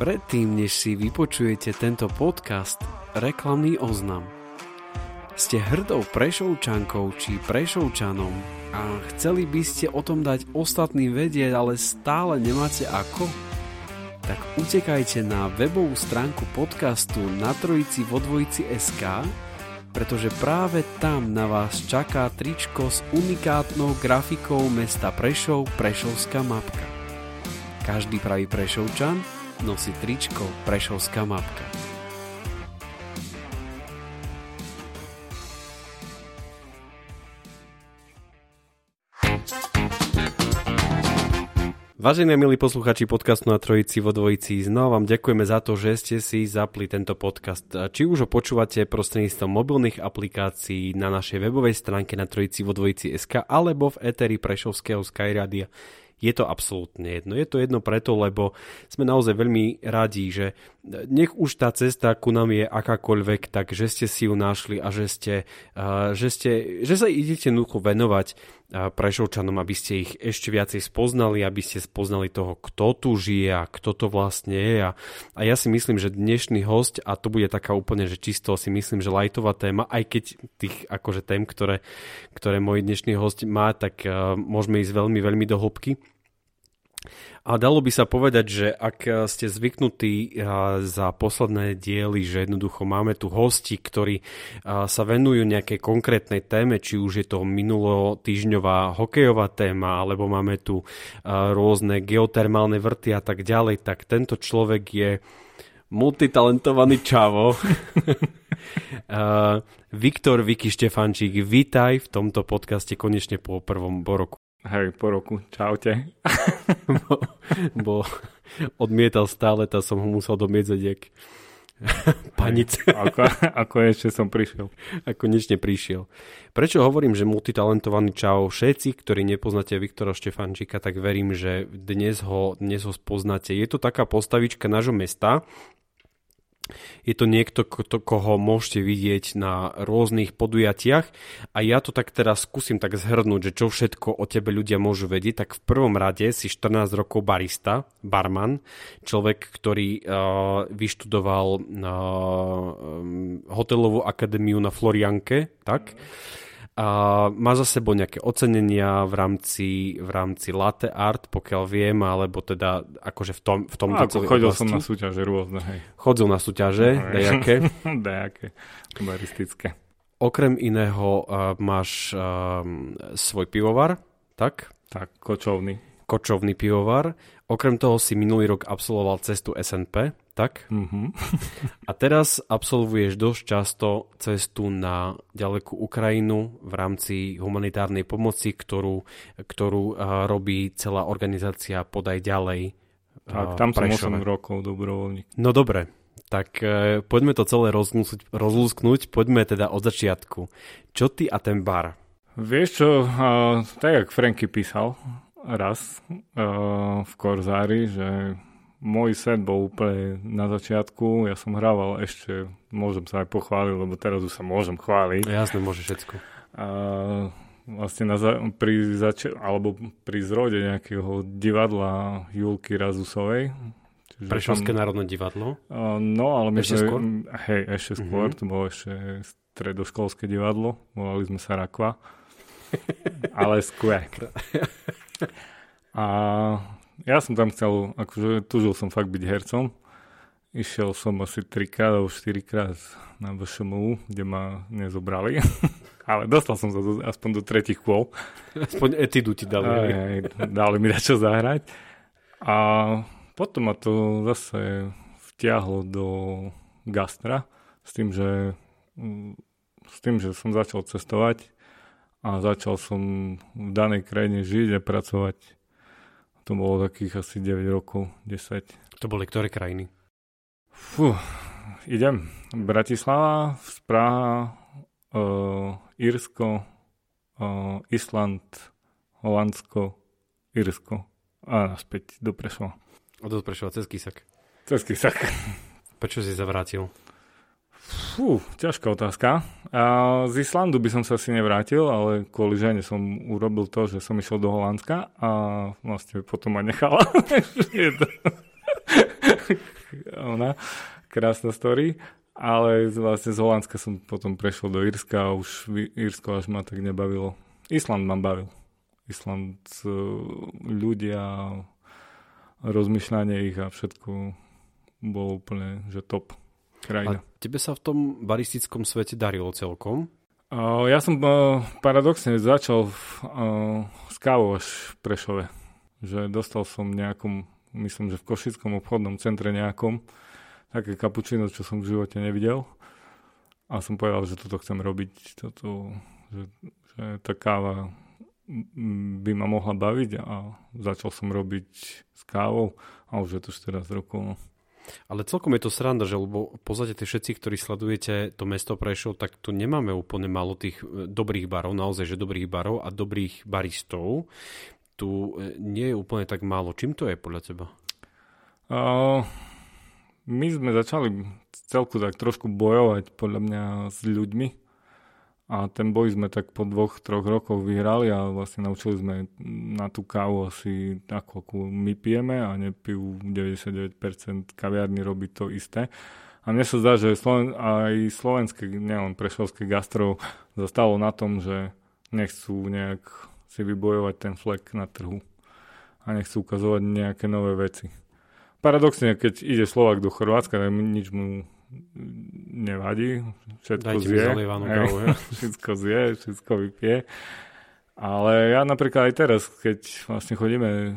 Predtým, než si vypočujete tento podcast, reklamný oznam. Ste hrdou prešovčankou či prešovčanom a chceli by ste o tom dať ostatným vedieť, ale stále nemáte ako? Tak utekajte na webovú stránku podcastu na trojici vo dvojici SK, pretože práve tam na vás čaká tričko s unikátnou grafikou mesta Prešov Prešovská mapka. Každý pravý Prešovčan nosí tričko Prešovská mapka. Vážení milí posluchači podcastu na Trojici vo Dvojici, znova vám ďakujeme za to, že ste si zapli tento podcast. Či už ho počúvate prostredníctvom mobilných aplikácií na našej webovej stránke na Trojici vo Dvojici SK alebo v eteri Prešovského Skyradia je to absolútne jedno. Je to jedno preto, lebo sme naozaj veľmi radi, že nech už tá cesta ku nám je akákoľvek, tak že ste si ju našli a že ste, že, ste, že sa idete núcho venovať Prešovčanom, aby ste ich ešte viacej spoznali, aby ste spoznali toho, kto tu žije a kto to vlastne je. A, a ja si myslím, že dnešný host, a to bude taká úplne, že čisto si myslím, že lajtová téma, aj keď tých akože tém, ktoré, ktoré môj dnešný host má, tak uh, môžeme ísť veľmi, veľmi do hĺbky. A dalo by sa povedať, že ak ste zvyknutí za posledné diely, že jednoducho máme tu hosti, ktorí sa venujú nejakej konkrétnej téme, či už je to minulotýžňová hokejová téma, alebo máme tu rôzne geotermálne vrty a tak ďalej, tak tento človek je multitalentovaný čavo. Viktor Viki Štefančík, vítaj v tomto podcaste konečne po prvom roku. Hej, po roku. Čaute. bo, bo odmietal stále, tak som ho musel domiedzať jak panic. ako, ako ešte som prišiel. A konečne prišiel. Prečo hovorím, že multitalentovaný čau? Všetci, ktorí nepoznáte Viktora Štefančíka, tak verím, že dnes ho, dnes ho spoznáte. Je to taká postavička nášho mesta, je to niekto, koho môžete vidieť na rôznych podujatiach. A ja to tak teraz skúsim tak zhrnúť, že čo všetko o tebe ľudia môžu vedieť, tak v prvom rade si 14 rokov barista, barman, človek, ktorý uh, vyštudoval uh, hotelovú akadémiu na Florianke, tak? Mm a má za sebou nejaké ocenenia v rámci, v rámci latte art, pokiaľ viem, alebo teda akože v, tom, v tomto no, ako chodil oblasti. som na súťaže rôzne, hej. Chodil na súťaže, no, dejaké. dejaké, baristické. Okrem iného uh, máš uh, svoj pivovar, tak? Tak, kočovný. Kočovný pivovar. Okrem toho si minulý rok absolvoval cestu SNP, tak? Mm-hmm. A teraz absolvuješ dosť často cestu na ďalekú Ukrajinu v rámci humanitárnej pomoci, ktorú, ktorú robí celá organizácia Podaj ďalej. Tak, tam som 8 rokov dobrovoľník. No dobre, tak uh, poďme to celé rozlúsknuť, poďme teda od začiatku. Čo ty a ten bar? Vieš čo, uh, tak jak Franky písal raz uh, v Korzári, že môj set bol úplne na začiatku, ja som hrával ešte, môžem sa aj pochváliť, lebo teraz už sa môžem chváliť. Jasne, môže všetko. A vlastne na za, pri, zač- alebo pri zrode nejakého divadla Julky Razusovej. Prešovské národné divadlo? Uh, no, ale my ešte sme, skôr? Hej, ešte skôr, mm-hmm. to bolo ešte stredoškolské divadlo, volali sme sa Rakva. ale skôr. A ja som tam chcel, akože tužil som fakt byť hercom. Išiel som asi 3 krát alebo 4 krát na VŠMU, kde ma nezobrali. Ale dostal som sa do, aspoň do tretich kôl. Aspoň etidu ti dali. Aj, aj, dali mi čo zahrať. A potom ma to zase vtiahlo do gastra s tým, že, s tým, že som začal cestovať a začal som v danej krajine žiť a pracovať. To bolo takých asi 9 rokov, 10. To boli ktoré krajiny? Fú, idem. Bratislava, Praha, uh, Írsko, uh, Island, Holandsko, Írsko a naspäť do Prešova. A do Prešova cez Kisak. Cez Kisak. Prečo si zavrátil? Fú, ťažká otázka. A z Islandu by som sa asi nevrátil, ale kvôli žene som urobil to, že som išiel do Holandska a vlastne potom ma nechala. Ona, krásna story. Ale vlastne z Holandska som potom prešiel do Írska a už Írsko až ma tak nebavilo. Island ma bavil. Island, e, ľudia, rozmýšľanie ich a všetko bolo úplne, že top krajina. A tebe sa v tom baristickom svete darilo celkom? Ja som uh, paradoxne začal uh, s kávou až v Prešove. Že dostal som nejakom, myslím, že v Košickom obchodnom centre nejakom, také kapučino, čo som v živote nevidel. A som povedal, že toto chcem robiť, toto, že, že tá káva by ma mohla baviť a začal som robiť s kávou a už je to 14 rokov. No. Ale celkom je to sranda, že lebo v podstate všetci, ktorí sledujete to mesto Prešov, tak tu nemáme úplne málo tých e, dobrých barov, naozaj, že dobrých barov a dobrých baristov. Tu e, nie je úplne tak málo. Čím to je podľa teba? Uh, my sme začali celku tak trošku bojovať podľa mňa s ľuďmi a ten boj sme tak po dvoch, troch rokoch vyhrali a vlastne naučili sme na tú kávu asi ako, my pijeme a nepijú 99% kaviarny robiť to isté. A mne sa zdá, že Sloven- aj slovenské, nielen prešovské gastro zastalo na tom, že nechcú nejak si vybojovať ten flek na trhu a nechcú ukazovať nejaké nové veci. Paradoxne, keď ide Slovak do Chorvátska, tak nič mu nevadí, všetko Dajte zje, hej, všetko zje, všetko vypije. Ale ja napríklad aj teraz, keď vlastne chodíme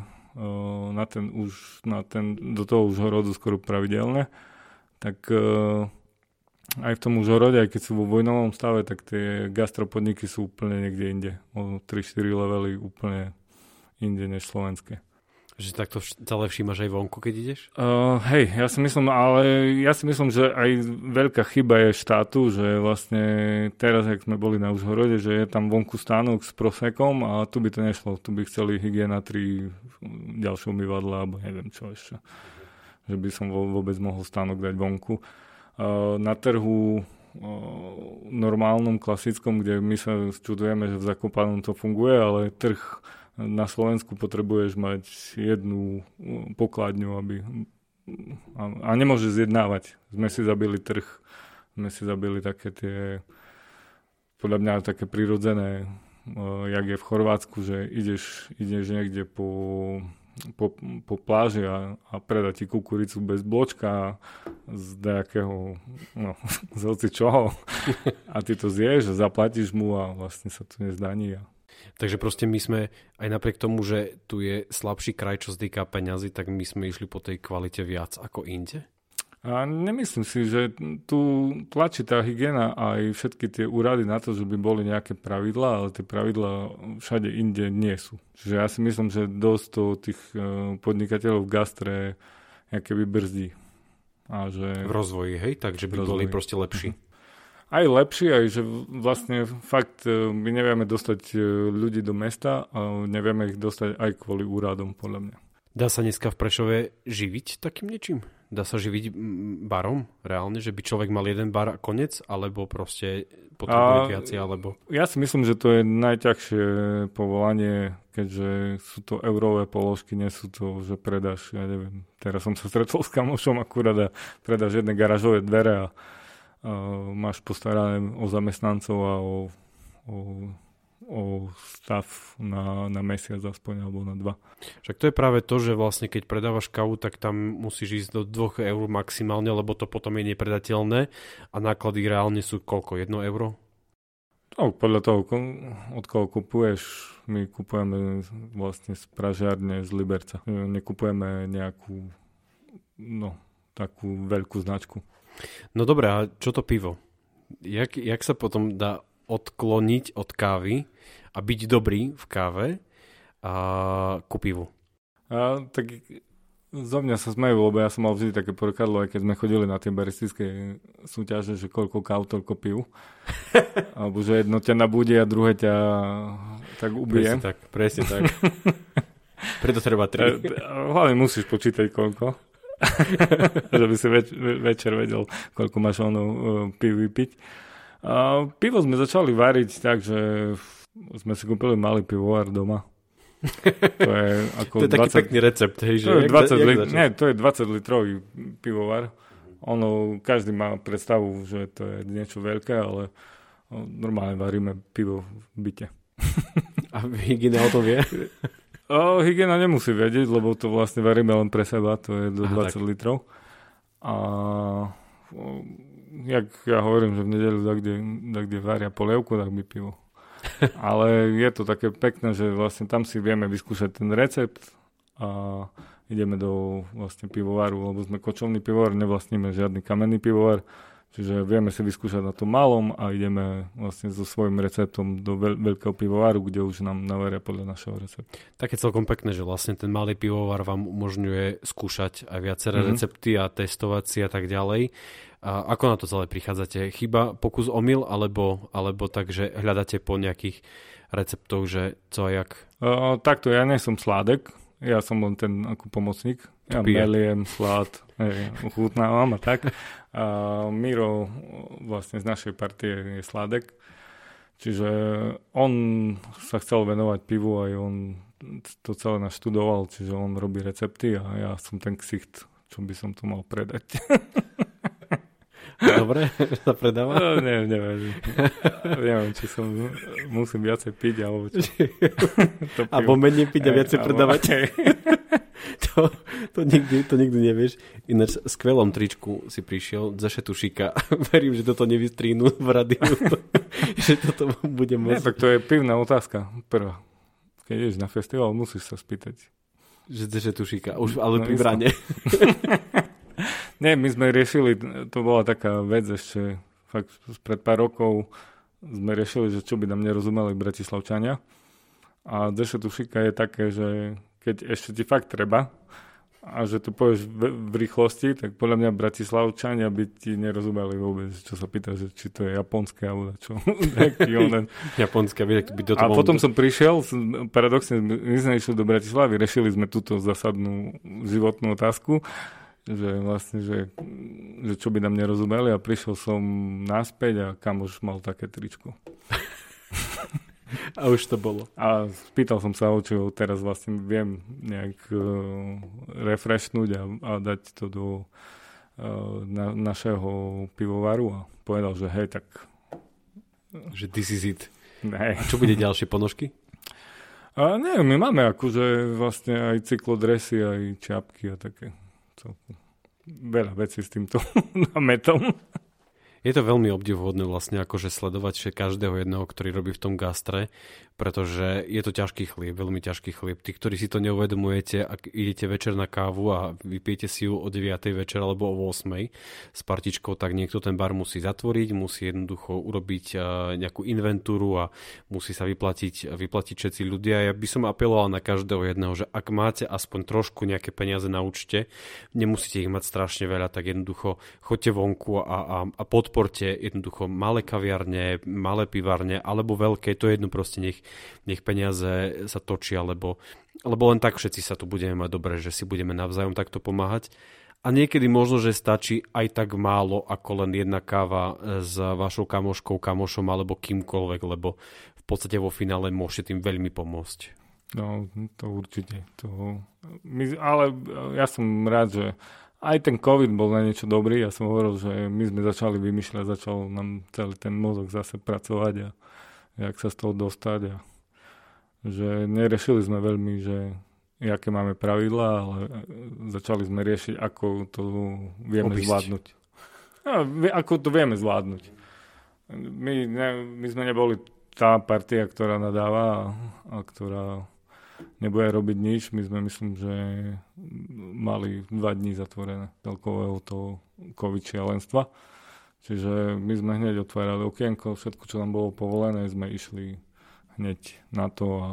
na ten už, na ten, do toho užhorodu skoro pravidelne, tak o, aj v tom užhorode, aj keď sú vo vojnovom stave, tak tie gastropodniky sú úplne niekde inde. O 3-4 levely úplne inde než slovenské. Že takto celé všímaš aj vonku, keď ideš? Uh, hej, ja si myslím, ale ja si myslím, že aj veľká chyba je štátu, že vlastne teraz, ak sme boli na Užhorode, že je tam vonku stánok s prosekom a tu by to nešlo. Tu by chceli hygienatri ďalšie umývadla, alebo neviem čo ešte. Že by som vôbec mohol stánok dať vonku. Uh, na trhu uh, normálnom, klasickom, kde my sa čudujeme, že v Zakopanom to funguje, ale trh na Slovensku potrebuješ mať jednu pokladňu, aby a, a nemôžeš zjednávať. Sme si zabili trh, sme si zabili také tie podľa mňa také prirodzené, jak je v Chorvátsku, že ideš, ideš niekde po, po, po pláži a, a predá ti kukuricu bez bločka z nejakého, no, z čoho. A ty to zješ a zaplatíš mu a vlastne sa to nezdaní. A Takže proste my sme, aj napriek tomu, že tu je slabší kraj, čo sa týka peňazí, tak my sme išli po tej kvalite viac ako inde? A nemyslím si, že tu tlačí tá hygiena aj všetky tie úrady na to, že by boli nejaké pravidlá, ale tie pravidlá všade inde nie sú. Čiže ja si myslím, že dosť to tých e, podnikateľov v gastre nejaké brzdí. A že... V rozvoji, hej? Takže by boli proste lepší. Uh-huh aj lepší, aj že vlastne fakt e, my nevieme dostať e, ľudí do mesta a nevieme ich dostať aj kvôli úradom, podľa mňa. Dá sa dneska v Prešove živiť takým niečím? Dá sa živiť barom reálne, že by človek mal jeden bar a konec, alebo proste potrebuje viacej, alebo... Ja si myslím, že to je najťažšie povolanie, keďže sú to eurové položky, nie sú to, že predáš, ja neviem, teraz som sa stretol s kamošom akurát a predáš jedné garážové dvere a máš postarané o zamestnancov a o, o, o stav na, na mesiac aspoň alebo na dva. Však to je práve to, že vlastne keď predávaš kávu, tak tam musíš ísť do 2 eur maximálne, lebo to potom je nepredateľné a náklady reálne sú koľko? 1 euro? No, podľa toho, od koho kupuješ, my kupujeme vlastne z pražiarne z Liberca. Nekupujeme nejakú, no, takú veľkú značku. No dobré, a čo to pivo? Jak, jak sa potom dá odkloniť od kávy a byť dobrý v káve a ku pivu? A, tak zo mňa sa smejú, lebo ja som mal vždy také porekadlo, aj keď sme chodili na tie baristické súťaže, že koľko káv, toľko piv. Alebo že jedno ťa nabúde a druhé ťa tak ubije. Presne tak, presne tak. Preto treba tri. Hlavne musíš počítať koľko. že by si več, večer vedel, koľko máš ono uh, piv vypiť. A pivo sme začali variť tak, že sme si kúpili malý pivovar doma. To je, ako to je 20, taký pekný recept, hej, že? To je 20 lit- nie, to je 20 litrový pivovar. Ono, každý má predstavu, že to je niečo veľké, ale normálne varíme pivo v byte. A hygiena o tom vie? O, hygiena nemusí vedieť, lebo to vlastne varíme len pre seba, to je do Aha, 20 tak. litrov. A jak ja hovorím, že v nedelu da kde, kde varia polievku, tak by pivo. Ale je to také pekné, že vlastne tam si vieme vyskúšať ten recept a ideme do vlastne pivovaru, lebo sme kočovný pivovar, nevlastníme žiadny kamenný pivovar, Čiže vieme si vyskúšať na tom malom a ideme vlastne so svojím receptom do veľ- veľkého pivovaru, kde už nám naveria podľa našeho receptu. Také celkom pekné, že vlastne ten malý pivovar vám umožňuje skúšať aj viaceré mm-hmm. recepty a testovať si a tak ďalej. A ako na to celé prichádzate? Chyba, pokus, omyl, alebo, alebo tak, že hľadáte po nejakých receptoch, že co a jak? O, takto, ja nie som sládek, ja som len ten ako pomocník. Ja meliem, slád, ochutnávam a tak. A Miro vlastne z našej partie je Sládek. Čiže on sa chcel venovať pivu aj on to celé naštudoval, čiže on robí recepty a ja som ten ksicht, čo by som to mal predať. Dobre, sa predáva? No, ne, neviem. neviem, či som musím viacej piť, alebo čo. alebo menej piť a viacej predávať. to, to, nikdy, to nikdy nevieš. Ináč v skvelom tričku si prišiel ze Šetušika. Verím, že toto nevystrínu v radiu. že toto bude môcť. Nie, tak to je pivná otázka. Prvá. Keď ideš na festival, musíš sa spýtať. Že ze Šetušika. Už, ale no, pri brane. Nie, my sme riešili, to bola taká vec ešte fakt pred pár rokov sme riešili, že čo by nám nerozumeli Bratislavčania. A Deše Tušika je také, že keď ešte ti fakt treba a že to povieš v, v rýchlosti, tak podľa mňa Bratislavčania by ti nerozumeli vôbec, čo sa pýta, že či to je japonské alebo čo. japonské, by, by to A potom som prišiel, paradoxne, my sme išli do Bratislavy, rešili sme túto zásadnú životnú otázku že vlastne, že, že čo by nám nerozumeli a prišiel som naspäť a kam už mal také tričko. a už to bolo. A spýtal som sa, či ho teraz vlastne viem nejak uh, refreshnúť a, a dať to do uh, na, našeho pivovaru a povedal, že hej, tak... Že this is it. Ne. A čo bude ďalšie ponožky? A nie, my máme akože vlastne aj cyklodresy, aj čapky a také celku veľa vecí s týmto nametom. Je to veľmi obdivuhodné vlastne akože sledovať každého jedného, ktorý robí v tom gastre, pretože je to ťažký chlieb, veľmi ťažký chlieb. Tí, ktorí si to neuvedomujete, ak idete večer na kávu a vypijete si ju o 9. večer alebo o 8. s partičkou, tak niekto ten bar musí zatvoriť, musí jednoducho urobiť nejakú inventúru a musí sa vyplatiť, vyplatiť všetci ľudia. Ja by som apeloval na každého jedného, že ak máte aspoň trošku nejaké peniaze na účte, nemusíte ich mať strašne veľa, tak jednoducho choďte vonku a, a, a podporte jednoducho malé kaviarne, malé pivárne alebo veľké, to je jedno proste nech nech peniaze sa točia, lebo, lebo len tak všetci sa tu budeme mať dobre, že si budeme navzájom takto pomáhať. A niekedy možno, že stačí aj tak málo, ako len jedna káva s vašou kamoškou, kamošom alebo kýmkoľvek, lebo v podstate vo finále môžete tým veľmi pomôcť. No, to určite. To... My, ale ja som rád, že aj ten COVID bol na niečo dobrý. Ja som hovoril, že my sme začali vymýšľať, začal nám celý ten mozog zase pracovať a jak sa z toho dostať a že nerešili sme veľmi, že aké máme pravidlá, ale začali sme riešiť, ako to vieme Obísť. zvládnuť. No, ako to vieme zvládnuť. My, ne, my sme neboli tá partia, ktorá nadáva a, a ktorá nebude robiť nič. My sme, myslím, že mali dva dní zatvorené celkového toho COVID šialenstva. Čiže my sme hneď otvárali okienko, všetko, čo nám bolo povolené, sme išli hneď na to a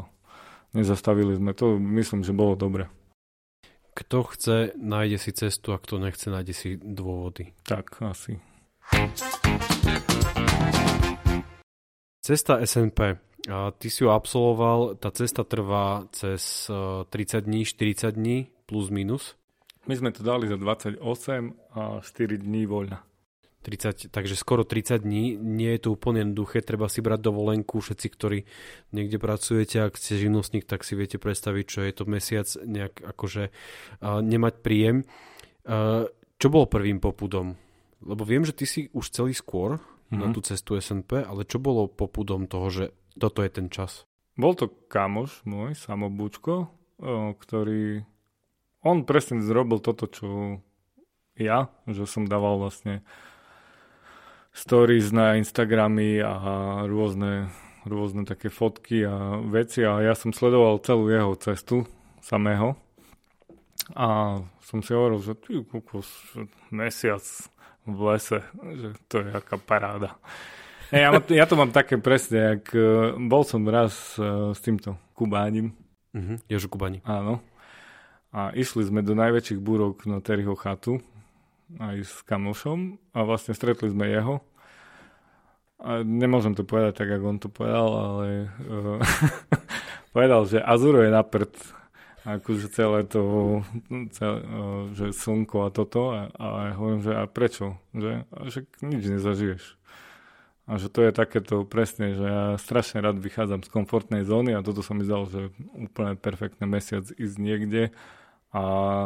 nezastavili sme to. Myslím, že bolo dobre. Kto chce, nájde si cestu a kto nechce, nájde si dôvody. Tak, asi. Cesta SNP. A ty si ju absolvoval, tá cesta trvá cez 30 e, dní, 40 dní, plus minus? My sme to dali za 28 a 4 dní voľna. 30, takže skoro 30 dní. Nie je to úplne jednoduché, treba si brať dovolenku. Všetci, ktorí niekde pracujete, ak ste živnostník, tak si viete predstaviť, čo je to mesiac nejak akože uh, nemať príjem. Uh, čo bolo prvým popudom? Lebo viem, že ty si už celý skôr mm-hmm. na mhm. tú cestu SNP, ale čo bolo popudom toho, že toto je ten čas? Bol to kamoš môj, samobúčko, ktorý on presne zrobil toto, čo ja, že som dával vlastne stories na Instagramy a rôzne, rôzne také fotky a veci a ja som sledoval celú jeho cestu samého a som si hovoril, že ty kukos, mesiac v lese, že to je aká paráda. Ja, ja to mám také presne, jak e, bol som raz uh, s týmto Kubánim. Uh-huh, Ježu Kubáni. Áno. A išli sme do najväčších búrok na Terryho chatu aj s kamošom a vlastne stretli sme jeho. A nemôžem to povedať tak, ako on to povedal, ale uh, povedal, že Azuro je na prd. Akože celé to, celé, uh, že slnko a toto. A, a hovorím, že a prečo? Že, a že nič nezažiješ. A že to je takéto presne, že ja strašne rád vychádzam z komfortnej zóny a toto sa mi zdalo, že úplne perfektný mesiac ísť niekde a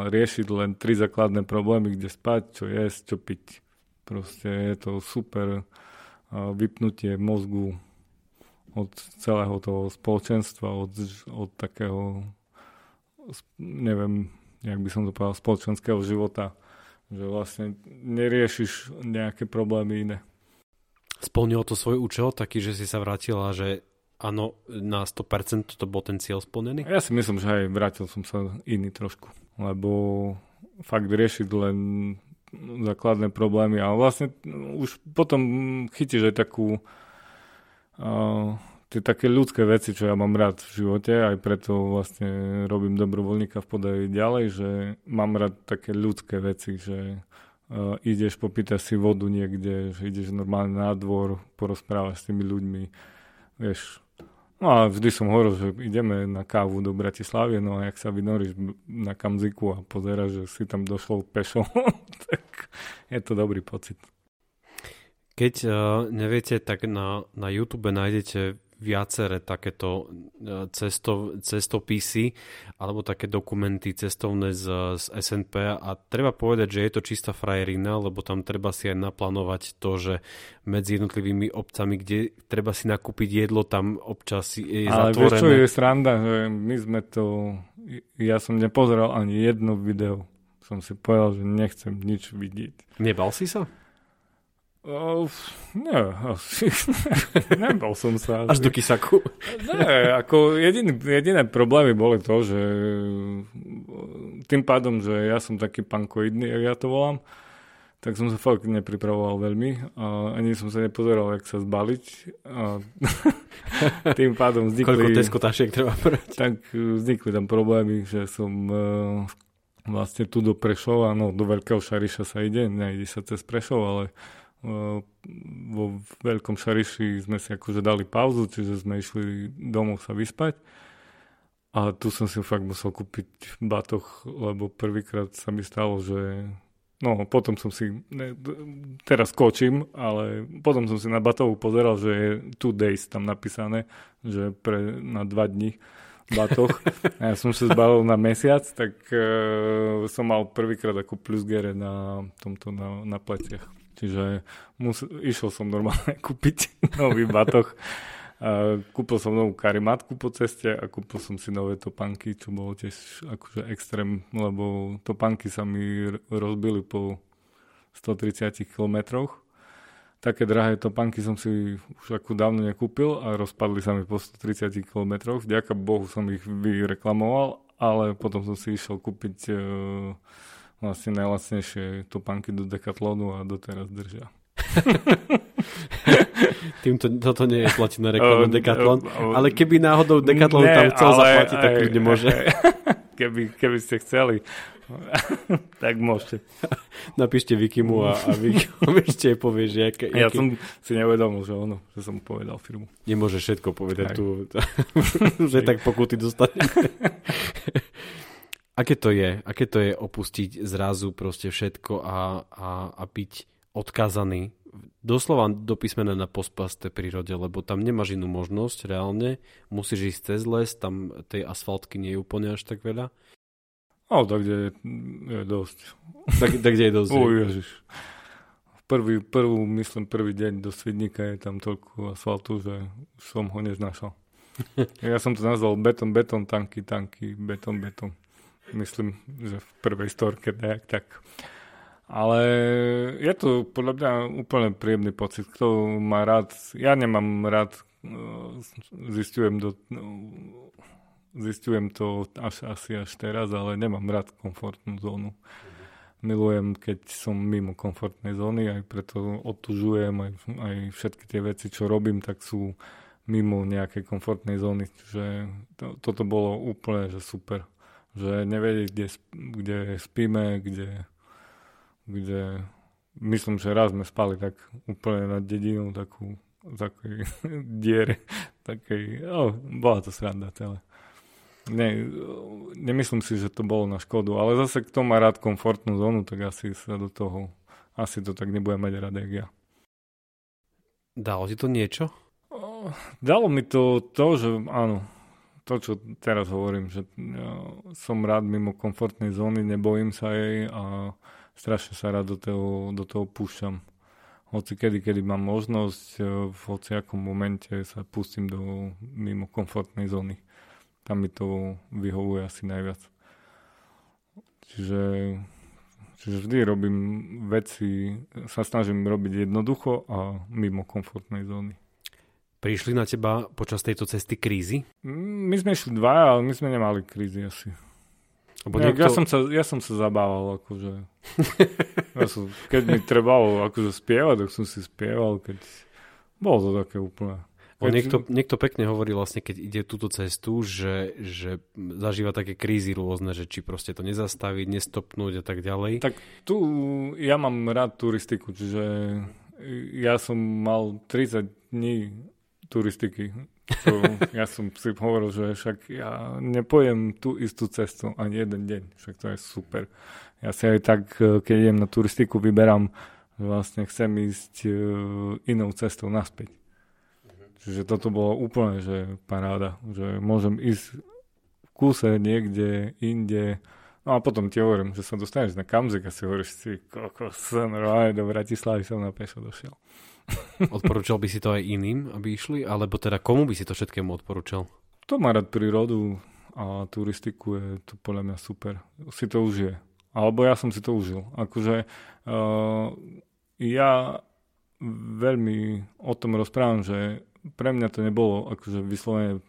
riešiť len tri základné problémy, kde spať, čo jesť, čo piť. Proste je to super vypnutie mozgu od celého toho spoločenstva, od, od takého, neviem, jak by som to povedal, spoločenského života, že vlastne neriešiš nejaké problémy iné. Splnilo to svoj účel, taký, že si sa vrátila, že áno, na 100% to bol ten cieľ splnený? Ja si myslím, že aj vrátil som sa iný trošku, lebo fakt riešiť len základné problémy a vlastne už potom chytíš aj takú uh, tie také ľudské veci, čo ja mám rád v živote, aj preto vlastne robím dobrovoľníka v podaji ďalej, že mám rád také ľudské veci, že uh, ideš, popýtaš si vodu niekde, že ideš normálne na dvor, porozprávaš s tými ľuďmi, vieš, No a vždy som hovoril, že ideme na kávu do Bratislavy, no a jak sa vynoríš na Kamziku a pozeráš, že si tam došol pešo, tak je to dobrý pocit. Keď uh, neviete, tak na, na YouTube nájdete viaceré takéto e, cesto, cestopisy alebo také dokumenty cestovné z, z SNP a treba povedať, že je to čistá frajerina, lebo tam treba si aj naplánovať to, že medzi jednotlivými obcami, kde treba si nakúpiť jedlo, tam občas je Ale zatvorené. Ale vieš, čo je sranda, že my sme to, ja som nepozeral ani jedno video. Som si povedal, že nechcem nič vidieť. Nebal si sa? Uh, nie, asi nebol som sa. Až do kysaku? Nie, ako jediné, jediné problémy boli to, že tým pádom, že ja som taký pankoidný, jak ja to volám, tak som sa fakt nepripravoval veľmi a ani som sa nepozeral, jak sa zbaliť. A tým pádom vznikli... Koľko Tesco tašiek treba brať? Tak vznikli tam problémy, že som uh, vlastne tu do Prešova, no do Veľkého Šariša sa ide, nejde sa cez Prešov, ale vo Veľkom Šariši sme si akože dali pauzu, čiže sme išli domov sa vyspať. A tu som si fakt musel kúpiť batoh, lebo prvýkrát sa mi stalo, že... No, potom som si... Ne, teraz kočím, ale potom som si na batohu pozeral, že je two days tam napísané, že pre, na dva dní batoh. A ja som sa zbalil na mesiac, tak uh, som mal prvýkrát ako plus gere na tomto, na, na pleciach. Čiže mus, išiel som normálne kúpiť nový batoh. Kúpil som novú karimatku po ceste a kúpil som si nové topánky, čo bolo tiež akože extrém, lebo topánky sa mi rozbili po 130 kilometroch. také drahé topánky som si už ako dávno nekúpil a rozpadli sa mi po 130 km. Vďaka Bohu som ich vyreklamoval, ale potom som si išiel kúpiť uh, vlastne najlacnejšie topánky do Decathlonu a doteraz držia. Týmto toto nie je platená reklama Decathlon, ale keby náhodou Decathlon tam chcel ale, zaplatiť, tak ľudia môže. Keby, keby ste chceli, tak môžete. Napíšte Vikimu a, a Vicky ešte povie, že aké, Ja som si neuvedomil, že ono, že som povedal firmu. Nemôže všetko povedať tu, že tak pokuty dostane. Aké to je? Aké to je opustiť zrazu proste všetko a, a, a byť odkázaný doslova do písmena na pospasté prírode, lebo tam nemáš inú možnosť reálne. Musíš ísť cez les, tam tej asfaltky nie je úplne až tak veľa. O, tak kde je, je dosť. Tak, tak kde je dosť. O, ježiš. Prvý, prvú, myslím, prvý deň do Svidníka je tam toľko asfaltu, že som ho neznášal. ja som to nazval beton, beton, tanky, tanky, beton, beton. Myslím, že v prvej storke tak. tak. Ale je to podľa mňa úplne príjemný pocit. Kto má rád, ja nemám rád, e, zistujem, do, zistujem to až, asi až teraz, ale nemám rád komfortnú zónu. Milujem, keď som mimo komfortnej zóny, aj preto otužujem, aj, aj všetky tie veci, čo robím, tak sú mimo nejakej komfortnej zóny. Čiže to, toto bolo úplne že super. Že nevedieť, kde, kde spíme, kde kde myslím, že raz sme spali tak úplne na dedinu, takú takej diere, takej, oh, bola to sranda celé. Ne, nemyslím si, že to bolo na škodu, ale zase kto má rád komfortnú zónu, tak asi sa do toho, asi to tak nebude mať rád, jak ja. Dalo ti to niečo? Dalo mi to to, že áno, to, čo teraz hovorím, že ja som rád mimo komfortnej zóny, nebojím sa jej a strašne sa rád do toho, do toho púšťam. Hoci kedy, kedy mám možnosť, e, v hociakom momente sa pustím do mimo komfortnej zóny. Tam mi to vyhovuje asi najviac. Čiže, čiže vždy robím veci, sa snažím robiť jednoducho a mimo komfortnej zóny. Prišli na teba počas tejto cesty krízy? My sme išli dva, ale my sme nemali krízy asi. Lebo ja, niekto... ja, som sa, ja som sa zabával, akože... ja som, keď mi trebalo akože spievať, tak som si spieval, keď... Bolo to také úplne... Keď... Niekto, niekto pekne hovorí vlastne, keď ide túto cestu, že, že zažíva také krízy rôzne, že či proste to nezastaviť, nestopnúť a tak ďalej. Tak tu ja mám rád turistiku, čiže ja som mal 30 dní turistiky to, ja som si hovoril, že však ja nepojem tú istú cestu ani jeden deň, však to je super. Ja si aj tak, e, keď idem na turistiku, vyberám, že vlastne chcem ísť uh, inou cestou naspäť. Čiže toto bolo úplne, že paráda, že môžem ísť v kúse niekde, inde, No a potom ti hovorím, že sa dostaneš na Kamzik a si hovoríš si, kokos, normálne do Bratislavy som na pešo došiel. Odporúčal by si to aj iným, aby išli? Alebo teda komu by si to všetkému odporúčal? To má rád prírodu a turistiku je to podľa mňa super. Si to užije. Alebo ja som si to užil. Akože uh, ja veľmi o tom rozprávam, že pre mňa to nebolo akože vyslovene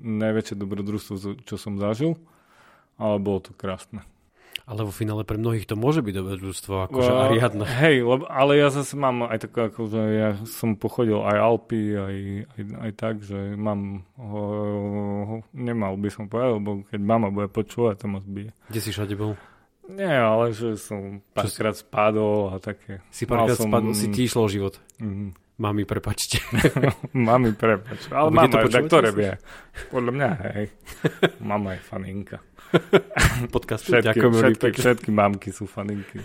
najväčšie dobrodružstvo, čo som zažil, ale bolo to krásne. Ale vo finále pre mnohých to môže byť dobrodružstvo, akože uh, Ariadna. Hej, lebo, ale ja zase mám aj tak, akože ja som pochodil aj Alpy, aj, aj, aj tak, že mám, uh, nemal by som povedal, lebo keď mama bude počúvať, to ma zbije. Kde si všade bol? Nie, ale že som párkrát spadol a také. Si párkrát som... spadol, si ti išlo život. Mm-hmm. Mami, prepačte. Mami, prepač. Ale mama je tak to vie. Podľa mňa, hej. Mama je faninka. podcastu. Všetky, Ďakujem všetky, všetky mamky sú faninky.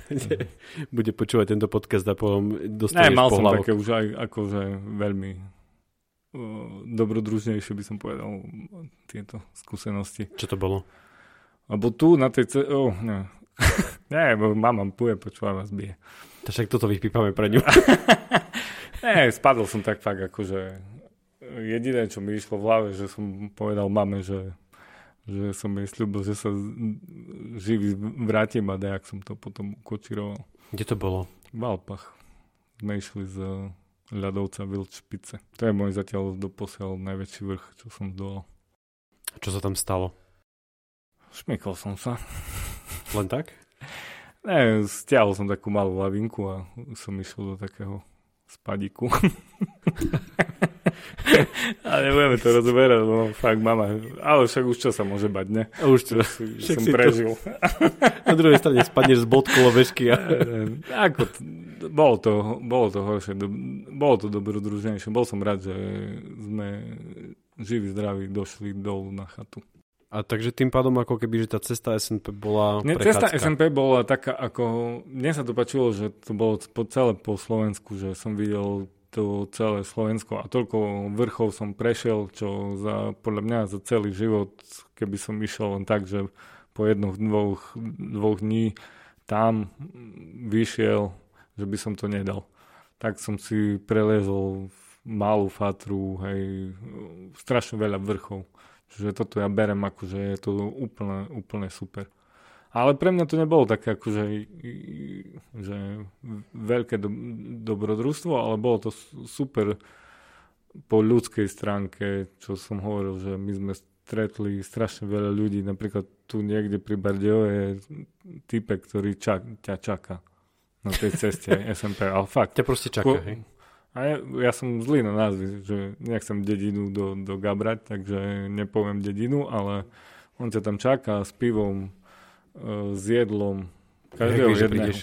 Bude počúvať tento podcast a potom dostaneš Ne, mal som také už aj akože veľmi uh, dobrodružnejšie by som povedal tieto skúsenosti. Čo to bolo? Lebo tu na tej... Ce- oh, ne. nie, mama bude počúvať vás bije. To však toto vypípame pre ňu. nie, spadol som tak fakt akože jediné, čo mi išlo v hlave, že som povedal mame, že že som jej slúbil, že sa živý vrátim a dajak som to potom ukočiroval. Kde to bolo? V Alpach. sme išli z ľadovca Vilčpice. To je môj zatiaľ doposiaľ najväčší vrch, čo som zdolal. Čo sa tam stalo? Šmykol som sa. Len tak? Ne, stiahol som takú malú lavinku a som išiel do takého spadiku. Ale nebudeme to rozoberať, no fakt mama. Ale však už čo sa môže bať, ne? A už čo, však som prežil. To... Na druhej strane spadneš z bodkolo bežky. A... Ako, bolo to, bolo to horšie, do, bolo to dobrodruženejšie. Bol som rád, že sme živí, zdraví došli dolu na chatu. A takže tým pádom ako keby, že tá cesta SNP bola Nie, Cesta SNP bola taká ako, mne sa to páčilo, že to bolo po celé po Slovensku, že som videl to celé Slovensko a toľko vrchov som prešiel, čo za, podľa mňa za celý život, keby som išiel len tak, že po jednoch, dvoch, dvoch dní tam vyšiel, že by som to nedal. Tak som si preliezol malú fatru, hej, strašne veľa vrchov. Že toto ja berem ako, že je to úplne, úplne super. Ale pre mňa to nebolo také akože že veľké do, dobrodružstvo, ale bolo to super po ľudskej stránke, čo som hovoril, že my sme stretli strašne veľa ľudí. Napríklad tu niekde pri Bardeo je type, ktorý čak, ťa čaká na tej ceste SMP. Ale fakt. Ťa proste čaká, hej? A ja, ja som zlý na názvy, že nechcem dedinu do, do Gabrať, takže nepoviem dedinu, ale on ťa tam čaká s pivom, s jedlom, každého jedného.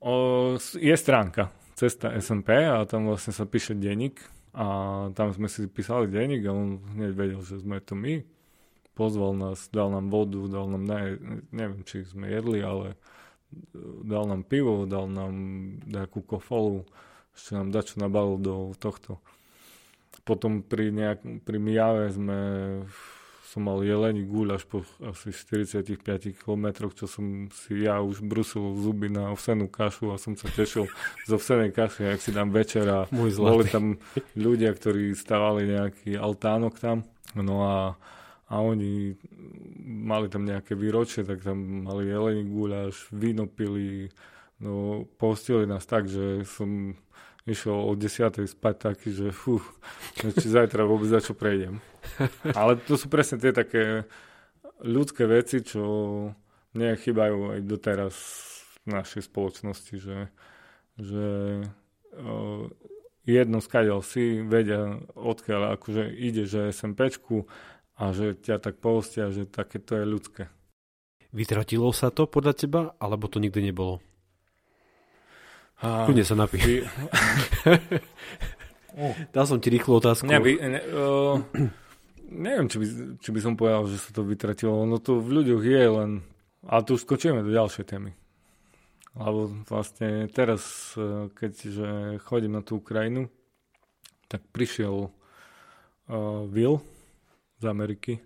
O, je stránka Cesta SMP a tam vlastne sa píše denník a tam sme si písali denník a on hneď vedel, že sme to my. Pozval nás, dal nám vodu, dal nám, ne, neviem, či sme jedli, ale dal nám pivo, dal nám nejakú kofolu ešte nám dačo nabalil do tohto. Potom pri, nejak, pri Mijave sme som mal jelení až po asi 45 km, čo som si ja už brusil zuby na ovsenú kašu a som sa tešil z ovsenej kaše, ak si dám večer a boli tam ľudia, ktorí stavali nejaký altánok tam. No a, a oni mali tam nejaké výročie, tak tam mali jelení guľaš, víno pili, no postili nás tak, že som išiel o 10. spať taký, že fú, či zajtra vôbec za čo prejdem. Ale to sú presne tie také ľudské veci, čo mne chýbajú aj doteraz v našej spoločnosti, že, že uh, jedno skadiaľ si vedia, odkiaľ akože ide, že SMPčku a že ťa tak postia, že také to je ľudské. Vytratilo sa to podľa teba, alebo to nikdy nebolo? A... Kudne sa napí. Vy... Dal som ti rýchlu otázku. Ne, vy, ne, uh, neviem, či by, či by som povedal, že sa to vytratilo. No to v ľuďoch je len... Ale tu skočíme do ďalšej témy. Lebo vlastne teraz, e, keďže chodím na tú Ukrajinu, tak prišiel uh, Will z Ameriky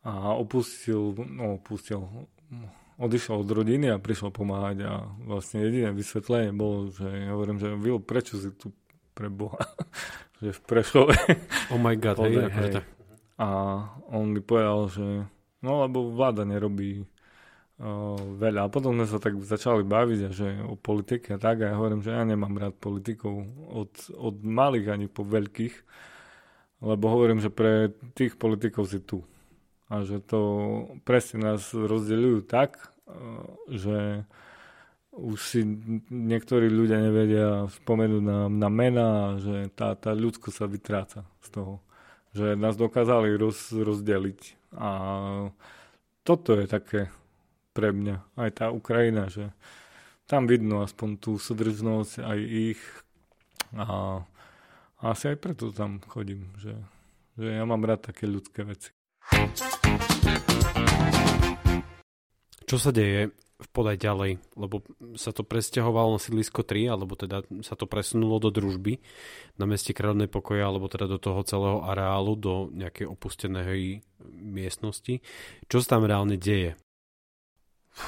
a opustil, no opustil, odišiel od rodiny a prišiel pomáhať a vlastne jediné vysvetlenie bolo, že ja hovorím, že Will, prečo si tu pre Boha, že v Prešove. Oh my god, hej, hej. hej. A on mi povedal, že no lebo vláda nerobí uh, veľa. A potom sme sa tak začali baviť a že o politike a tak a ja hovorím, že ja nemám rád politikov od, od malých ani po veľkých, lebo hovorím, že pre tých politikov si tu a že to presne nás rozdeľujú tak, e, že už si niektorí ľudia nevedia spomenúť na, na mena, že tá, tá ľudsko sa vytráca z toho. Že nás dokázali roz, rozdeliť. A toto je také pre mňa, aj tá Ukrajina, že tam vidno aspoň tú súdržnosť aj ich a, a asi aj preto tam chodím, že, že ja mám rád také ľudské veci. Čo sa deje podaj ďalej, lebo sa to presťahovalo na sídlisko 3, alebo teda sa to presunulo do družby na meste kráľovnej pokoja, alebo teda do toho celého areálu, do nejakej opustenej miestnosti. Čo sa tam reálne deje?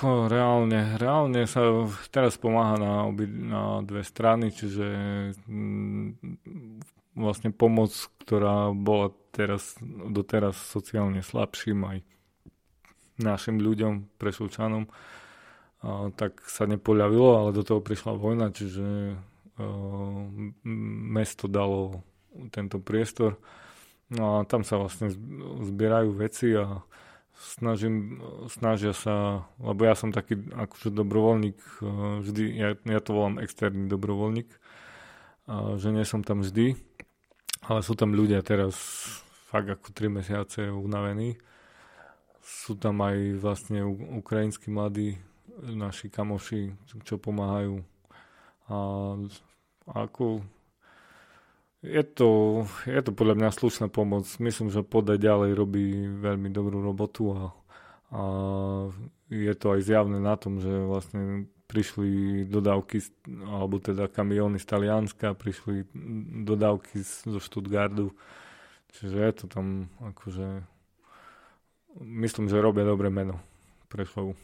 Reálne, reálne sa teraz pomáha na, obi, na dve strany, čiže mm, vlastne pomoc, ktorá bola teraz, doteraz sociálne slabším aj našim ľuďom, prešovčanom, tak sa nepoľavilo, ale do toho prišla vojna, čiže mesto dalo tento priestor. No a tam sa vlastne zbierajú veci a snažím, snažia sa, lebo ja som taký akože dobrovoľník, vždy, ja, ja to volám externý dobrovoľník, že nie som tam vždy, ale sú tam ľudia teraz fakt ako 3 mesiace unavení. Sú tam aj vlastne ukrajinskí mladí, naši kamoši, čo pomáhajú. A ako je to, je to podľa mňa slušná pomoc. Myslím, že podaj ďalej robí veľmi dobrú robotu a, a je to aj zjavné na tom, že vlastne prišli dodávky, alebo teda kamióny z Talianska, prišli dodávky zo Stuttgartu. Čiže je to tam akože... Myslím, že robia dobré meno pre show.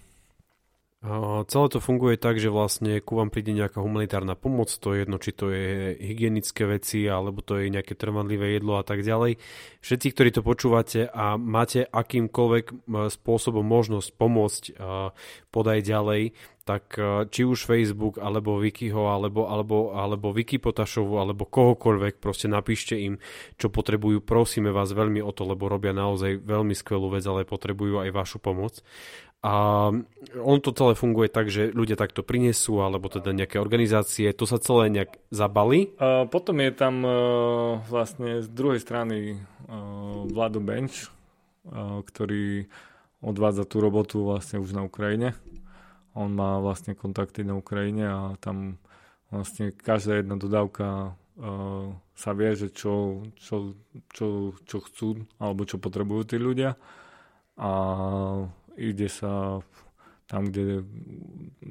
Celé to funguje tak, že vlastne ku vám príde nejaká humanitárna pomoc, to je jedno, či to je hygienické veci, alebo to je nejaké trvanlivé jedlo a tak ďalej. Všetci, ktorí to počúvate a máte akýmkoľvek spôsobom možnosť pomôcť, podaj ďalej, tak či už Facebook, alebo Wikiho, alebo, alebo, alebo Wikipotašovu, alebo kohokoľvek, proste napíšte im, čo potrebujú. Prosíme vás veľmi o to, lebo robia naozaj veľmi skvelú vec, ale potrebujú aj vašu pomoc. A on to celé funguje tak, že ľudia takto prinesú, alebo teda nejaké organizácie, to sa celé nejak zabali. A potom je tam uh, vlastne z druhej strany uh, Vlado Bench, uh, ktorý odvádza tú robotu vlastne už na Ukrajine. On má vlastne kontakty na Ukrajine a tam vlastne každá jedna dodávka uh, sa vie, že čo, čo, čo, čo chcú alebo čo potrebujú tí ľudia. A ide sa tam kde,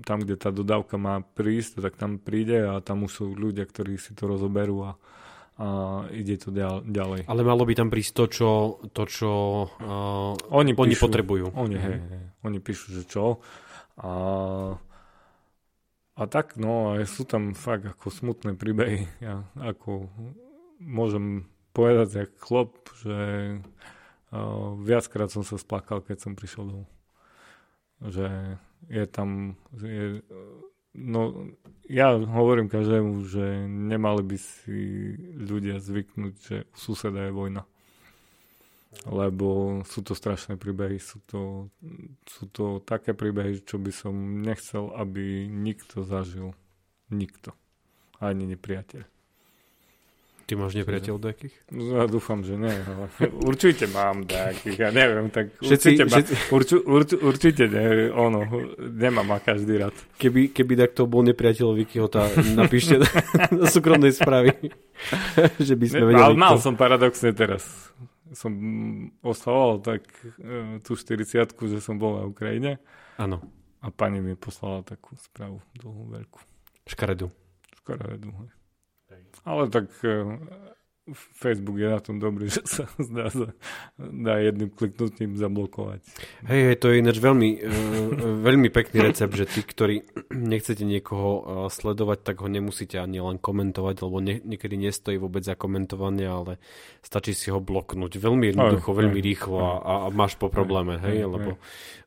tam, kde tá dodávka má prísť, tak tam príde a tam už sú ľudia, ktorí si to rozoberú a, a ide to ďalej. Ale malo by tam prísť to, čo, to, čo uh, oni, oni píšu, potrebujú. Oni, hej, hej, oni píšu, že čo. A, a tak, no, a sú tam fakt ako smutné príbehy. Ja ako môžem povedať, jak chlop, že uh, viackrát som sa splakal, keď som prišiel domov že je tam, je, no ja hovorím každému, že nemali by si ľudia zvyknúť, že u suseda je vojna. Lebo sú to strašné príbehy, sú to, sú to také príbehy, čo by som nechcel, aby nikto zažil. Nikto. Ani nepriateľ. Ty máš nepriateľ nejakých? No, ja dúfam, že nie. Ale určite mám nejakých, ja neviem, tak všetci, určite, všetci... Ma, urču, urču, určite ne, ono, nemám ma každý rád. Keby, keby takto bol nepriateľ Vikiho, tá napíšte na súkromnej správy, že by sme ne, vedeli. Ale mal to. som paradoxne teraz. Som oslavoval tak e, tú 40 že som bol na Ukrajine. Áno. A pani mi poslala takú správu dlhú, veľkú. Škaredu. Škaredu, hej. Ale tak e, Facebook je na tom dobrý, že sa dá, dá jedným kliknutím zablokovať. Hej, hej, to je ináč veľmi, uh, veľmi pekný recept, že tí, ktorí nechcete niekoho uh, sledovať, tak ho nemusíte ani len komentovať, lebo nie, niekedy nestojí vôbec za komentovanie, ale stačí si ho bloknúť veľmi jednoducho, aj, veľmi aj, rýchlo aj, a, a máš po probléme, hej, hej lebo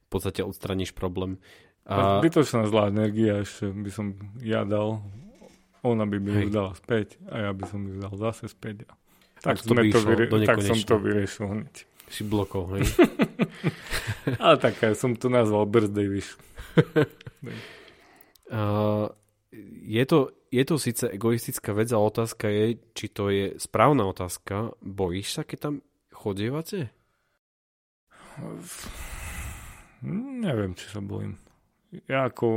v podstate odstraníš problém. A... Bytočná zlá energia ešte by som ja dal ona by mi ju dala späť a ja by som ju dal zase späť. Tak, to, to vyrie- tak som to vyriešil hneď. Si blokol, hej? Ale tak som to nazval birthday wish. uh, je, to, je to síce egoistická vec, ale otázka je, či to je správna otázka. Bojíš sa, keď tam chodievate? Neviem, či sa bojím. Ja ako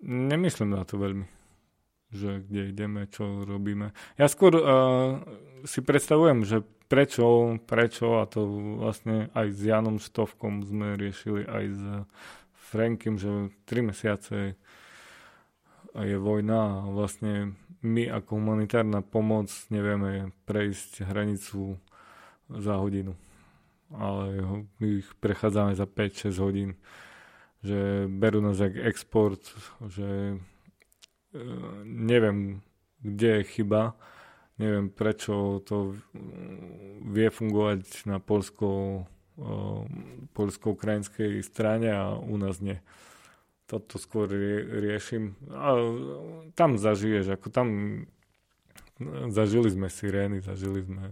Nemyslím na to veľmi, že kde ideme, čo robíme. Ja skôr uh, si predstavujem, že prečo, prečo a to vlastne aj s Janom Štovkom sme riešili aj s Frankim, že tri mesiace je vojna a vlastne my ako humanitárna pomoc nevieme prejsť hranicu za hodinu. Ale my ich prechádzame za 5-6 hodín že berú nás jak export, že e, neviem, kde je chyba, neviem prečo to vie fungovať na Polsko poľsko-ukrajinskej strane a u nás nie. Toto skôr rie, riešim. A tam zažiješ, ako tam zažili sme sirény, zažili sme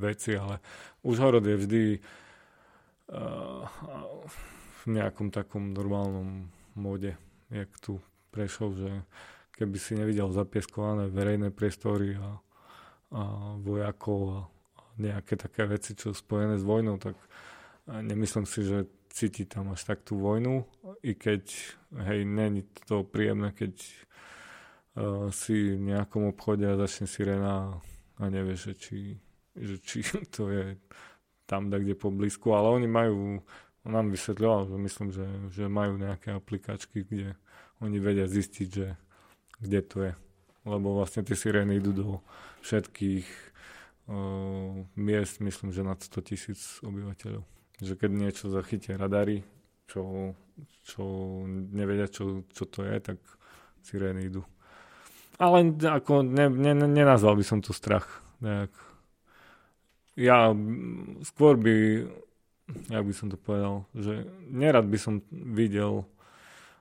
veci, ale Užhorod je vždy uh, v nejakom takom normálnom móde, jak tu prešiel, že keby si nevidel zapieskované verejné priestory a, a vojakov a, a nejaké také veci, čo spojené s vojnou, tak nemyslím si, že cíti tam až tak tú vojnu, i keď, hej, není to príjemné, keď uh, si v nejakom obchode a začne sirena a nevieš, že či, že či to je tam, kde po blízku, ale oni majú, on nám vysvetľoval, že myslím, že, že majú nejaké aplikačky, kde oni vedia zistiť, že kde to je. Lebo vlastne tie sirény idú do všetkých uh, miest, myslím, že nad 100 tisíc obyvateľov že keď niečo zachytia radary, čo, čo nevedia, čo, čo to je, tak sirény idú. Ale ako ne, ne, nenazval by som to strach. Nejak. Ja skôr by, jak by som to povedal, že nerad by som videl,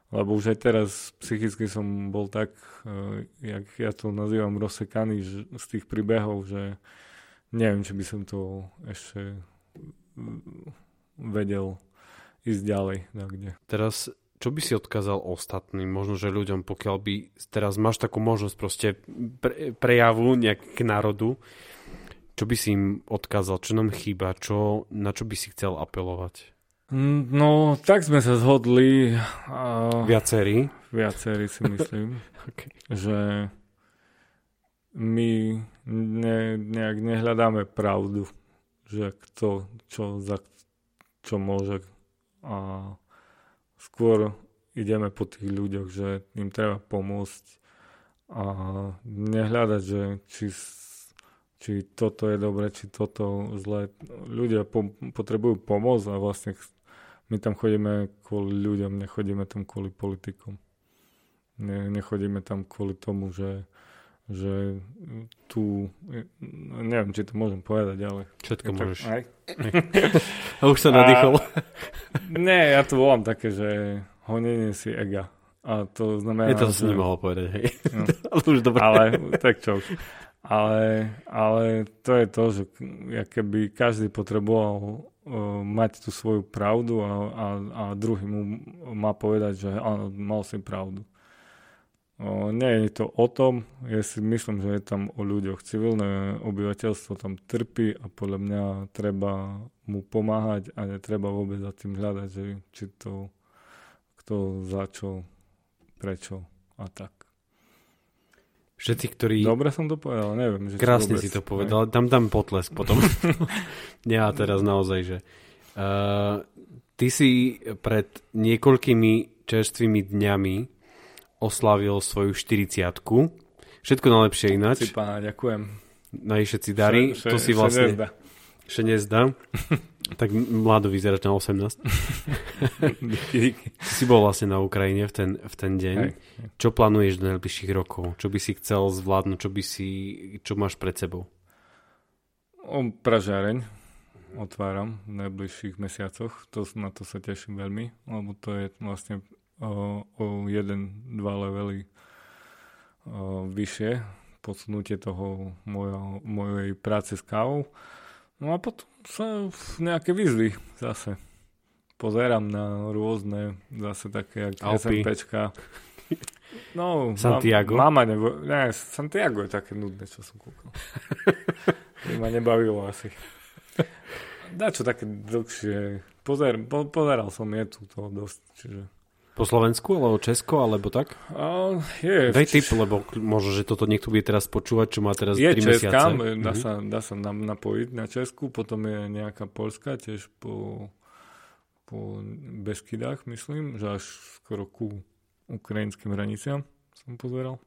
lebo už aj teraz psychicky som bol tak, uh, jak ja to nazývam, rozsekaný že, z tých príbehov, že neviem, či by som to ešte vedel ísť ďalej. kde. Teraz, čo by si odkázal ostatným? Možno, že ľuďom, pokiaľ by teraz máš takú možnosť proste pre, prejavu nejak k národu, čo by si im odkázal? Čo nám chýba? Čo, na čo by si chcel apelovať? Mm, no, tak sme sa zhodli. Uh, viacerí? Viacerí si myslím, okay. že my ne, nejak nehľadáme pravdu, že kto, čo za čo môže a skôr ideme po tých ľuďoch, že im treba pomôcť a nehľadať, že či, či toto je dobre, či toto zlé. Ľudia po, potrebujú pomoc a vlastne my tam chodíme kvôli ľuďom, nechodíme tam kvôli politikom. Ne, nechodíme tam kvôli tomu, že že tu, neviem, či to môžem povedať, ale... Všetko môžeš. Aj? A už sa nadýchol. nie, ja to volám také, že honenie si ega. A to znamená... Je to že... si nemohol povedať, hej. No. ale už dobre. Ale, tak čo Ale, ale to je to, že keby každý potreboval uh, mať tú svoju pravdu a, a, a druhý mu má povedať, že áno, mal si pravdu. O, nie je to o tom, ja si myslím, že je tam o ľuďoch. Civilné obyvateľstvo tam trpí a podľa mňa treba mu pomáhať a netreba vôbec za tým hľadať, že či to kto za čo, prečo a tak. Všetci, ktorí... Dobre som to povedal, neviem. Že Krásne si to povedal, dám tam potlesk potom. ja teraz naozaj, že... Uh, ty si pred niekoľkými čerstvými dňami oslavil svoju 40 Všetko najlepšie ináč. Si pána, ďakujem. Najšetci darí. Še, še, to si vlastne... Še nezda. tak mlado vyzeráš na 18. si bol vlastne na Ukrajine v ten, v ten deň. Hej. Čo plánuješ do najbližších rokov? Čo by si chcel zvládnuť? Čo, by si, čo máš pred sebou? O pražáreň otváram v najbližších mesiacoch. To, na to sa teším veľmi, lebo to je vlastne o, o jeden, dva levely o, vyššie, podsunutie toho mojo, mojej práce s kávou. No a potom sa nejaké výzvy zase. Pozerám na rôzne, zase také, jak SMPčka. No, Santiago? Mama nebo... Ne, Santiago je také nudné, čo som kúkal. ma nebavilo asi. Dá čo také dlhšie. Pozer, po, pozeral som je tu toho dosť, čiže po Slovensku, alebo Česko, alebo tak? Uh, je. Daj tip, lebo možno, že toto niekto bude teraz počúvať, čo má teraz je 3 Česká, mesiace. Dá, mm-hmm. sa, dá sa nám napojiť na Česku, potom je nejaká Polska, tiež po, po Beskydách, myslím, že až skoro ku ukrajinským hraniciam som pozeral.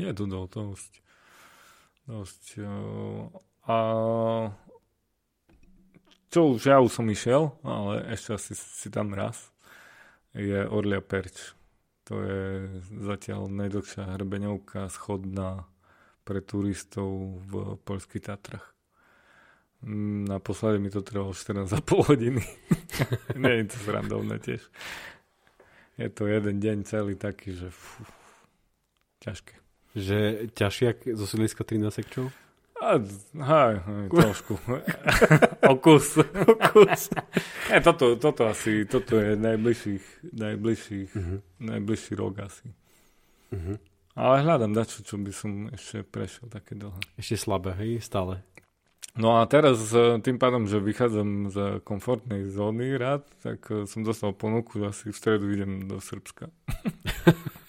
Je to dosť. dosť uh, a čo už ja už som išiel, ale ešte asi si tam raz je Orlia Perč. To je zatiaľ najdlhšia hrebeňovka schodná pre turistov v Polských Tatrach. Mm, naposledy mi to trvalo 14,5 hodiny. Nie je to srandovné tiež. Je to jeden deň celý taký, že fú, ťažké. Že ťažšie zo sídliska 13 sekčov? A, hej, hej, trošku. Okus. Okus. Ja, toto, toto asi, toto je najbližších, najbližších, uh-huh. najbližší rok asi. Uh-huh. Ale hľadám dačo, čo by som ešte prešiel také dlhé. Ešte slabé, hej, stále. No a teraz e, tým pádom, že vychádzam z komfortnej zóny rád, tak e, som dostal ponuku, že asi v stredu idem do Srbska.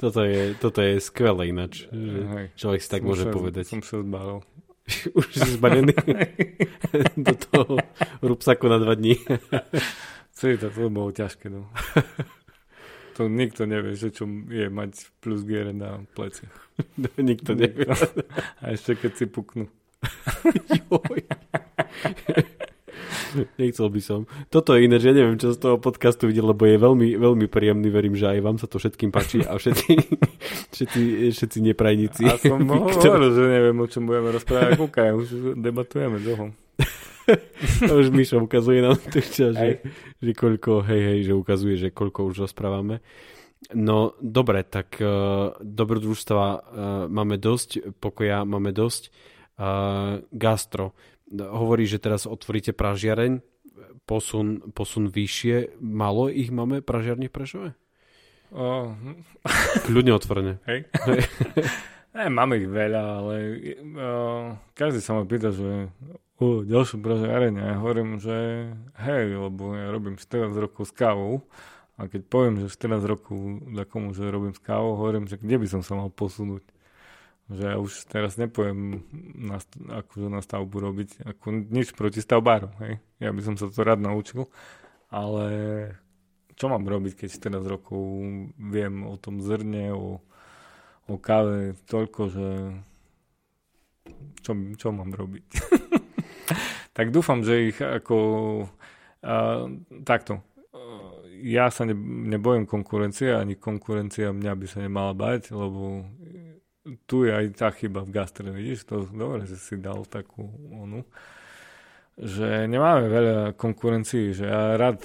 toto, je, toto je skvelé ináč, že Hej. človek si tak môže sa, povedať. Som sa zbalil. Už si zbalený do toho rúbsaku na dva dní. Celý to, to bolo ťažké, no. To nikto nevie, že čo je mať plus giere na pleciach. No, nikto nevie. A ešte keď si puknú. Nechcel by som. Toto je iné, že ja neviem, čo z toho podcastu videl, lebo je veľmi, veľmi príjemný, verím, že aj vám sa to všetkým páči a všetci, všetci, všetci neprajníci. A som hovoril, že neviem, o čom budeme rozprávať. Kúkaj, už debatujeme dlho. už Mišo ukazuje nám to čas, že, že koľko, hej, hej, že ukazuje, že koľko už rozprávame. No, dobre, tak uh, dobrodružstva uh, máme dosť, pokoja máme dosť uh, gastro. Hovorí, že teraz otvoríte pražiareň, posun, posun vyššie. Malo ich máme pražiarne v Prešove? Uh, Kľudne otvorené. Hej. ne, máme ich veľa, ale uh, každý sa ma pýta, že uh, ďalšiu pražiareň. Ja hovorím, že hej, lebo ja robím 14 rokov s kávou. A keď poviem, že 14 rokov takomu, že robím s kávou, hovorím, že kde by som sa mal posunúť že ja už teraz nepoviem na, akože na stavbu robiť ako nič proti stavbárom, hej. Ja by som sa to rád naučil, ale čo mám robiť, keď 14 rokov viem o tom zrne, o, o káve toľko, že čo, čo mám robiť. tak dúfam, že ich ako a, takto. Ja sa ne, nebojím konkurencie, ani konkurencia mňa by sa nemala bať, lebo tu je aj tá chyba v gastre, vidíš to? Dobre, že si dal takú onu. Že nemáme veľa konkurencií, že ja rád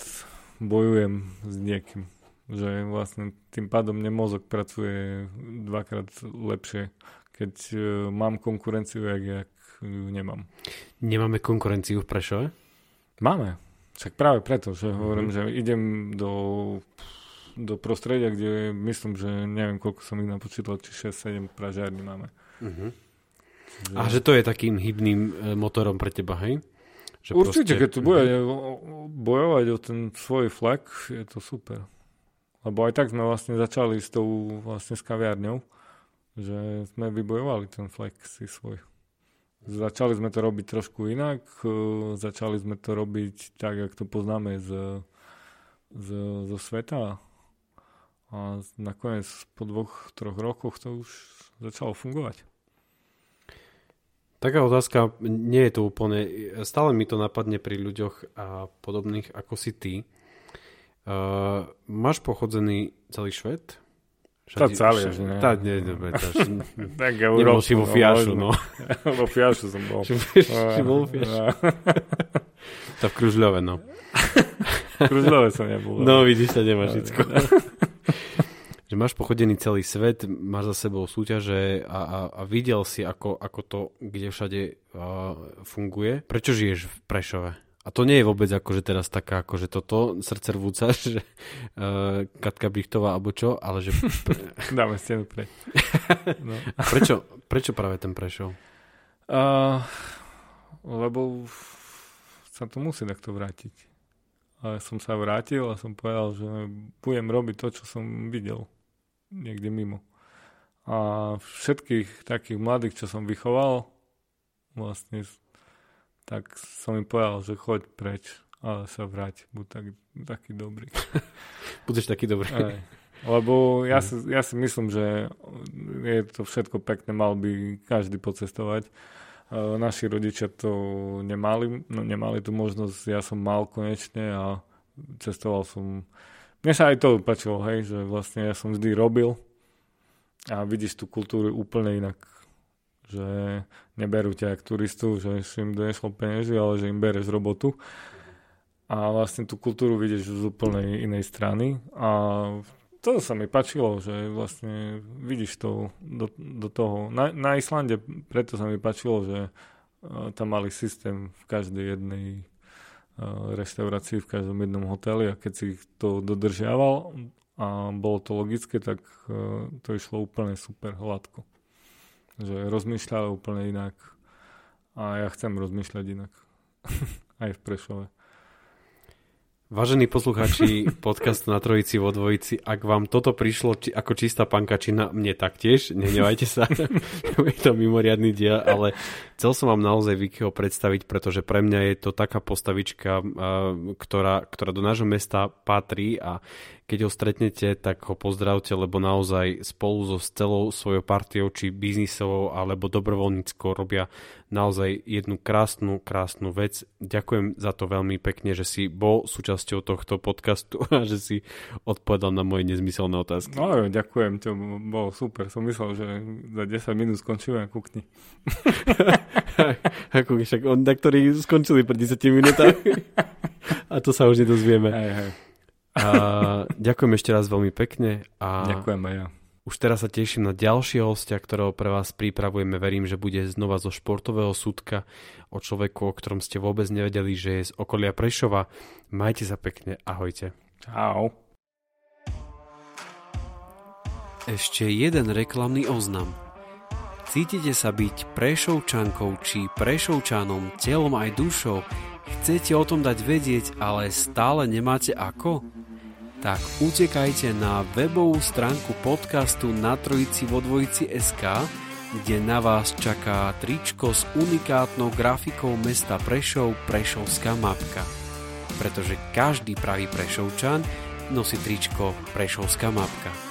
bojujem s niekým. Že vlastne tým pádom mne mozog pracuje dvakrát lepšie, keď uh, mám konkurenciu, jak, jak ju nemám. Nemáme konkurenciu v Prešove? Máme. Však práve preto, že hovorím, mm-hmm. že idem do do prostredia, kde myslím, že neviem, koľko som ich napočítal, či 6-7 pražiarní máme. Uh-huh. Že... A že to je takým hybným e, motorom pre teba, hej? Že Určite, proste... keď tu bude uh-huh. bojovať o ten svoj flek, je to super. Lebo aj tak sme vlastne začali s tou vlastne s kaviarňou, že sme vybojovali ten flek si svoj. Začali sme to robiť trošku inak, e, začali sme to robiť tak, jak to poznáme z, z, zo sveta, a nakoniec po dvoch, troch rokoch to už začalo fungovať. Taká otázka, nie je to úplne, stále mi to napadne pri ľuďoch a podobných ako si ty. Uh, máš pochodzený celý švet? Tá celý, že ne. Tá, nie, dobre, tá, tak ja nebol si vo Fiašu, no. vo Fiašu som bol. si bol Fiašu. to v Kružľove, no. v Kružľove som nebol. No, vidíš, to nemáš všetko že máš pochodený celý svet, máš za sebou súťaže a, a, a videl si, ako, ako to kde všade uh, funguje. Prečo žiješ v Prešove? A to nie je vôbec akože teraz taká, akože toto srdce rvúca, že uh, Katka Brichtová alebo čo, ale že... Dáme stenu pre. No. Prečo, prečo práve ten Prešov? Uh, lebo sa to musí takto vrátiť. Ale som sa vrátil a som povedal, že budem robiť to, čo som videl niekde mimo. A všetkých takých mladých, čo som vychoval, vlastne tak som im povedal, že choď preč, ale sa vráť, buď tak, taký dobrý. Budeš taký dobrý. Aj. Lebo ja si, ja si myslím, že je to všetko pekné, mal by každý pocestovať. Naši rodičia to nemali, no nemali tú možnosť, ja som mal konečne a cestoval som mne sa aj to páčilo, hej, že vlastne ja som vždy robil a vidíš tú kultúru úplne inak. že neberú ťa ako turistu, že im donešlo peniazy, ale že im bereš robotu. A vlastne tú kultúru vidíš z úplnej inej strany a to sa mi páčilo, že vlastne vidíš to do, do toho. Na, na Islande preto sa mi páčilo, že uh, tam mali systém v každej jednej uh, reštaurácii, v každom jednom hoteli a keď si to dodržiaval a bolo to logické, tak uh, to išlo úplne super hladko. Že rozmýšľali úplne inak a ja chcem rozmýšľať inak. Aj v Prešove. Vážení poslucháči podcastu na Trojici vo Dvojici, ak vám toto prišlo či, ako čistá pankačina, mne taktiež, nenevajte sa, je to mimoriadný diel, ale chcel som vám naozaj Vikyho predstaviť, pretože pre mňa je to taká postavička, ktorá, ktorá do nášho mesta patrí a keď ho stretnete, tak ho pozdravte, lebo naozaj spolu so celou svojou partiou, či biznisovou alebo dobrovoľníckou robia naozaj jednu krásnu, krásnu vec. Ďakujem za to veľmi pekne, že si bol súčasťou tohto podcastu a že si odpovedal na moje nezmyselné otázky. No, ďakujem, to bolo super. Som myslel, že za 10 minút skončíme, kukni. Ako však on, na skončili pred 10 minútami. a to sa už nedozvieme. Hej, hej. A ďakujem ešte raz veľmi pekne. A ďakujem aj ja. Už teraz sa teším na ďalšieho hostia, ktorého pre vás pripravujeme. Verím, že bude znova zo športového súdka o človeku, o ktorom ste vôbec nevedeli, že je z okolia Prešova. Majte sa pekne, ahojte. Čau. Ešte jeden reklamný oznam. Cítite sa byť prešovčankou či prešovčanom telom aj dušou? Chcete o tom dať vedieť, ale stále nemáte ako? Tak utekajte na webovú stránku podcastu na Trojici vo Dvojici SK, kde na vás čaká tričko s unikátnou grafikou mesta Prešov Prešovská mapka. Pretože každý pravý Prešovčan nosí tričko Prešovská mapka.